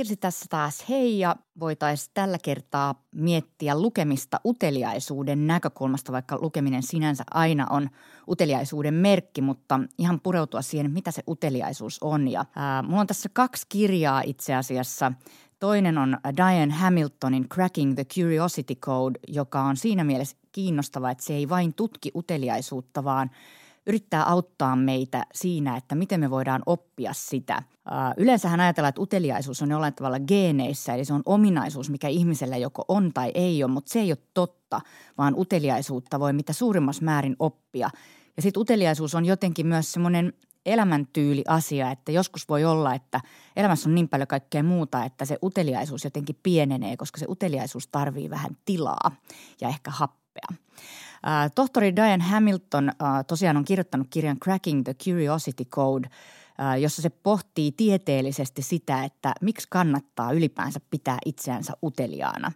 Kirsi tässä taas hei ja voitaisiin tällä kertaa miettiä lukemista uteliaisuuden näkökulmasta, vaikka lukeminen sinänsä aina on uteliaisuuden merkki, mutta ihan pureutua siihen, mitä se uteliaisuus on. Ja, ää, mulla on tässä kaksi kirjaa itse asiassa. Toinen on Diane Hamiltonin Cracking the Curiosity Code, joka on siinä mielessä kiinnostava, että se ei vain tutki uteliaisuutta, vaan – yrittää auttaa meitä siinä, että miten me voidaan oppia sitä. Yleensähän ajatellaan, että uteliaisuus on jollain tavalla geeneissä, eli se on ominaisuus, mikä ihmisellä joko on tai ei ole, mutta se ei ole totta, vaan uteliaisuutta voi mitä suurimmassa määrin oppia. Ja sitten uteliaisuus on jotenkin myös semmoinen elämäntyyli asia, että joskus voi olla, että elämässä on niin paljon kaikkea muuta, että se uteliaisuus jotenkin pienenee, koska se uteliaisuus tarvii vähän tilaa ja ehkä happea. Tohtori Diane Hamilton tosiaan on kirjoittanut kirjan Cracking the Curiosity Code, jossa se pohtii tieteellisesti sitä, että miksi kannattaa ylipäänsä pitää itseänsä uteliaana.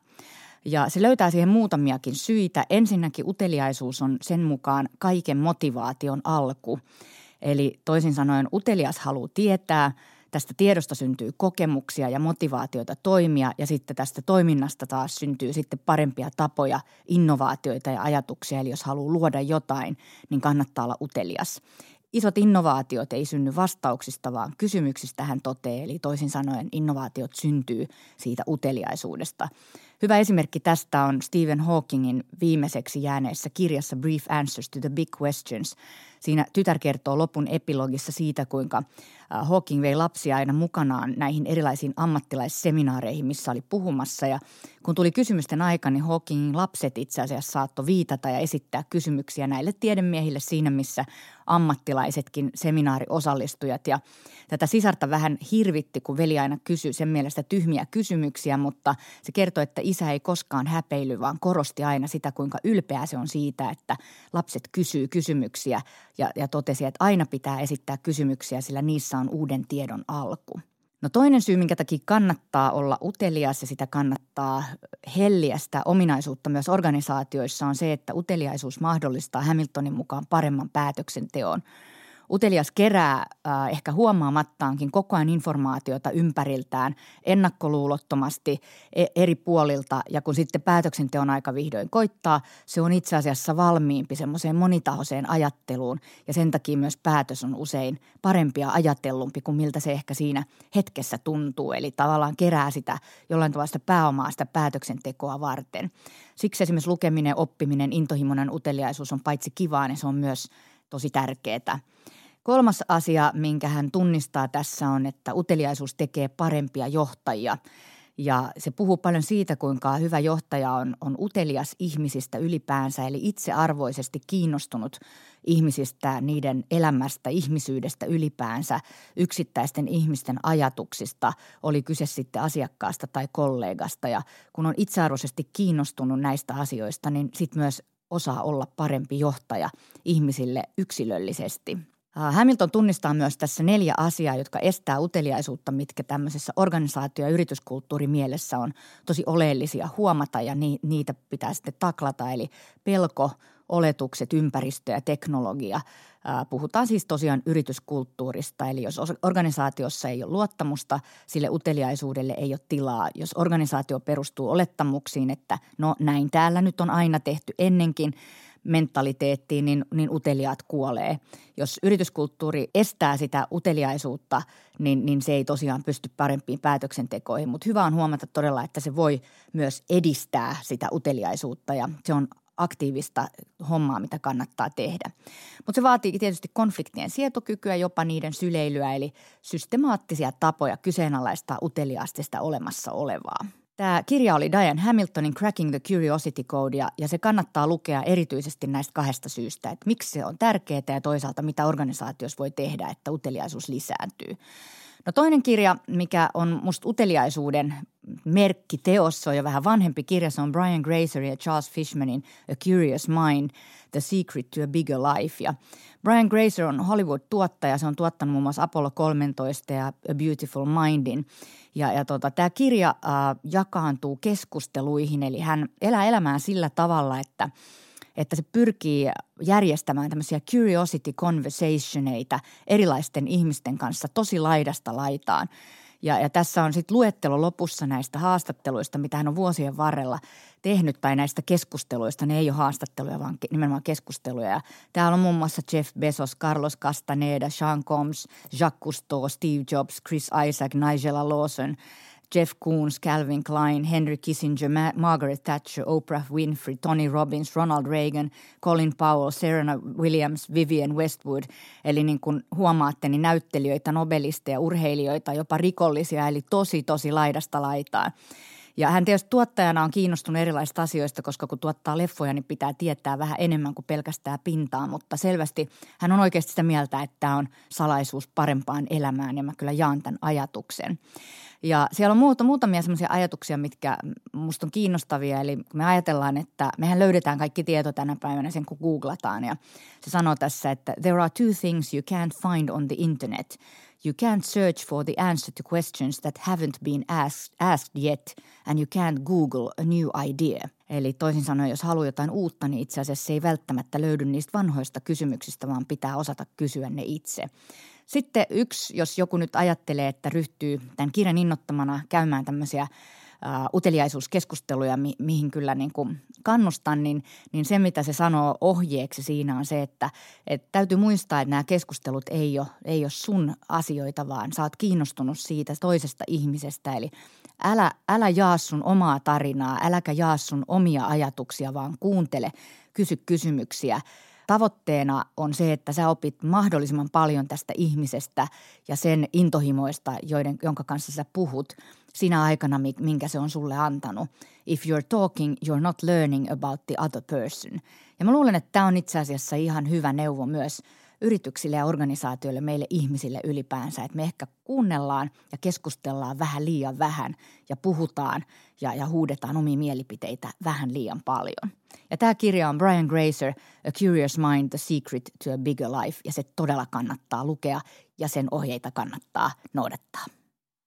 Ja se löytää siihen muutamiakin syitä. Ensinnäkin uteliaisuus on sen mukaan kaiken motivaation alku. Eli toisin sanoen utelias haluaa tietää – Tästä tiedosta syntyy kokemuksia ja motivaatioita toimia ja sitten tästä toiminnasta taas syntyy sitten parempia tapoja, innovaatioita ja ajatuksia. Eli jos haluaa luoda jotain, niin kannattaa olla utelias. Isot innovaatiot ei synny vastauksista, vaan kysymyksistä hän toteaa. Eli toisin sanoen innovaatiot syntyy siitä uteliaisuudesta. Hyvä esimerkki tästä on Stephen Hawkingin viimeiseksi jääneessä kirjassa Brief Answers to the Big Questions – Siinä tytär kertoo lopun epilogissa siitä, kuinka Hawking vei lapsia aina mukanaan näihin erilaisiin ammattilaisseminaareihin, missä oli puhumassa. Ja kun tuli kysymysten aika, niin Hawkingin lapset itse asiassa saattoi viitata ja esittää kysymyksiä näille tiedemiehille siinä, missä ammattilaisetkin seminaariosallistujat. Ja tätä sisarta vähän hirvitti, kun veli aina kysyi sen mielestä tyhmiä kysymyksiä, mutta se kertoi, että isä ei koskaan häpeily, vaan korosti aina sitä, kuinka ylpeä se on siitä, että lapset kysyy kysymyksiä ja, ja totesi, että aina pitää esittää kysymyksiä, sillä niissä on uuden tiedon alku. No toinen syy, minkä takia kannattaa olla utelias ja sitä kannattaa helliä sitä ominaisuutta myös organisaatioissa on se, että uteliaisuus mahdollistaa Hamiltonin mukaan paremman päätöksenteon – Utelias kerää äh, ehkä huomaamattaankin koko ajan informaatiota ympäriltään ennakkoluulottomasti e- eri puolilta ja kun sitten päätöksenteon aika vihdoin koittaa, se on itse asiassa valmiimpi semmoiseen monitahoiseen ajatteluun ja sen takia myös päätös on usein parempi ja ajatellumpi kuin miltä se ehkä siinä hetkessä tuntuu. Eli tavallaan kerää sitä jollain tavalla sitä pääomaa sitä päätöksentekoa varten. Siksi esimerkiksi lukeminen, oppiminen, intohimoinen uteliaisuus on paitsi kivaa, niin se on myös tosi tärkeää. Kolmas asia, minkä hän tunnistaa tässä on, että uteliaisuus tekee parempia johtajia. Ja se puhuu paljon siitä, kuinka hyvä johtaja on, on utelias ihmisistä ylipäänsä, eli itsearvoisesti kiinnostunut ihmisistä, niiden elämästä, ihmisyydestä ylipäänsä, yksittäisten ihmisten ajatuksista, oli kyse sitten asiakkaasta tai kollegasta. Ja kun on itsearvoisesti kiinnostunut näistä asioista, niin sitten myös osaa olla parempi johtaja ihmisille yksilöllisesti – Hamilton tunnistaa myös tässä neljä asiaa, jotka estää uteliaisuutta, mitkä tämmöisessä organisaatio- ja yrityskulttuurimielessä on tosi oleellisia huomata ja ni, niitä pitää sitten taklata. Eli pelko, oletukset, ympäristö ja teknologia. Puhutaan siis tosiaan yrityskulttuurista, eli jos organisaatiossa ei ole luottamusta, sille uteliaisuudelle ei ole tilaa. Jos organisaatio perustuu olettamuksiin, että no näin täällä nyt on aina tehty ennenkin – mentaliteettiin, niin, niin uteliaat kuolee. Jos yrityskulttuuri estää sitä uteliaisuutta, niin, niin se ei tosiaan pysty parempiin päätöksentekoihin. Mutta hyvä on huomata todella, että se voi myös edistää sitä uteliaisuutta ja se on aktiivista hommaa, mitä kannattaa tehdä. Mutta se vaatii tietysti konfliktien sietokykyä, jopa niiden syleilyä, eli systemaattisia tapoja kyseenalaistaa uteliaasti sitä olemassa olevaa. Tämä kirja oli Diane Hamiltonin Cracking the Curiosity Code ja, se kannattaa lukea erityisesti näistä kahdesta syystä, että miksi se on tärkeää ja toisaalta mitä organisaatiossa voi tehdä, että uteliaisuus lisääntyy. No toinen kirja, mikä on musta uteliaisuuden merkki teossa, on jo vähän vanhempi kirja, se on Brian Grazer ja Charles Fishmanin A Curious Mind, The Secret to a Bigger Life. Ja Brian Grazer on Hollywood-tuottaja, se on tuottanut muun muassa Apollo 13 ja A Beautiful Mindin. Ja, ja tota, tämä kirja äh, jakaantuu keskusteluihin, eli hän elää elämään sillä tavalla, että – että se pyrkii järjestämään tämmöisiä curiosity conversationeita erilaisten ihmisten kanssa tosi laidasta laitaan. Ja, ja tässä on sitten luettelo lopussa näistä haastatteluista, mitä hän on vuosien varrella tehnyt, tai näistä keskusteluista. Ne ei ole haastatteluja, vaan nimenomaan keskusteluja. Ja täällä on muun muassa Jeff Bezos, Carlos Castaneda, Sean Combs, Jacques Cousteau, Steve Jobs, Chris Isaac, Nigella Lawson – Jeff Koons, Calvin Klein, Henry Kissinger, Ma- Margaret Thatcher, Oprah Winfrey, Tony Robbins, Ronald Reagan, Colin Powell, Serena Williams, Vivian Westwood. Eli niin kuin huomaatte, niin näyttelijöitä, nobelisteja, urheilijoita, jopa rikollisia, eli tosi, tosi laidasta laitaan. Ja hän tietysti tuottajana on kiinnostunut erilaisista asioista, koska kun tuottaa leffoja, niin pitää tietää vähän enemmän kuin pelkästään pintaa. Mutta selvästi hän on oikeasti sitä mieltä, että tämä on salaisuus parempaan elämään ja mä kyllä jaan tämän ajatuksen. Ja siellä on muuta, muutamia sellaisia ajatuksia, mitkä musta on kiinnostavia. Eli kun me ajatellaan, että mehän löydetään kaikki tieto tänä päivänä sen, kun googlataan. Ja se sanoo tässä, että there are two things you can't find on the internet. You can't search for the answer to questions that haven't been asked, asked yet, and you can't Google a new idea. Eli toisin sanoen, jos haluaa jotain uutta, niin itse asiassa ei välttämättä löydy niistä vanhoista kysymyksistä, vaan pitää osata kysyä ne itse. Sitten yksi, jos joku nyt ajattelee, että ryhtyy tämän kirjan innottamana käymään tämmöisiä Uh, uteliaisuuskeskusteluja, mi- mihin kyllä niin kuin kannustan, niin, niin se mitä se sanoo ohjeeksi siinä on se, että, että täytyy muistaa, että nämä keskustelut ei ole, ei ole sun asioita, vaan sä oot kiinnostunut siitä toisesta ihmisestä. Eli älä, älä jaa sun omaa tarinaa, äläkä jaa sun omia ajatuksia, vaan kuuntele, kysy kysymyksiä – Tavoitteena on se, että sä opit mahdollisimman paljon tästä ihmisestä ja sen intohimoista, joiden, jonka kanssa sä puhut sinä aikana, minkä se on sulle antanut. If you're talking, you're not learning about the other person. Ja mä luulen, että tämä on itse asiassa ihan hyvä neuvo myös – yrityksille ja organisaatioille, meille ihmisille ylipäänsä, että me ehkä kuunnellaan ja keskustellaan vähän liian vähän ja puhutaan ja, ja huudetaan omia mielipiteitä vähän liian paljon. Ja tämä kirja on Brian Grazer, A Curious Mind, The Secret to a Bigger Life, ja se todella kannattaa lukea ja sen ohjeita kannattaa noudattaa.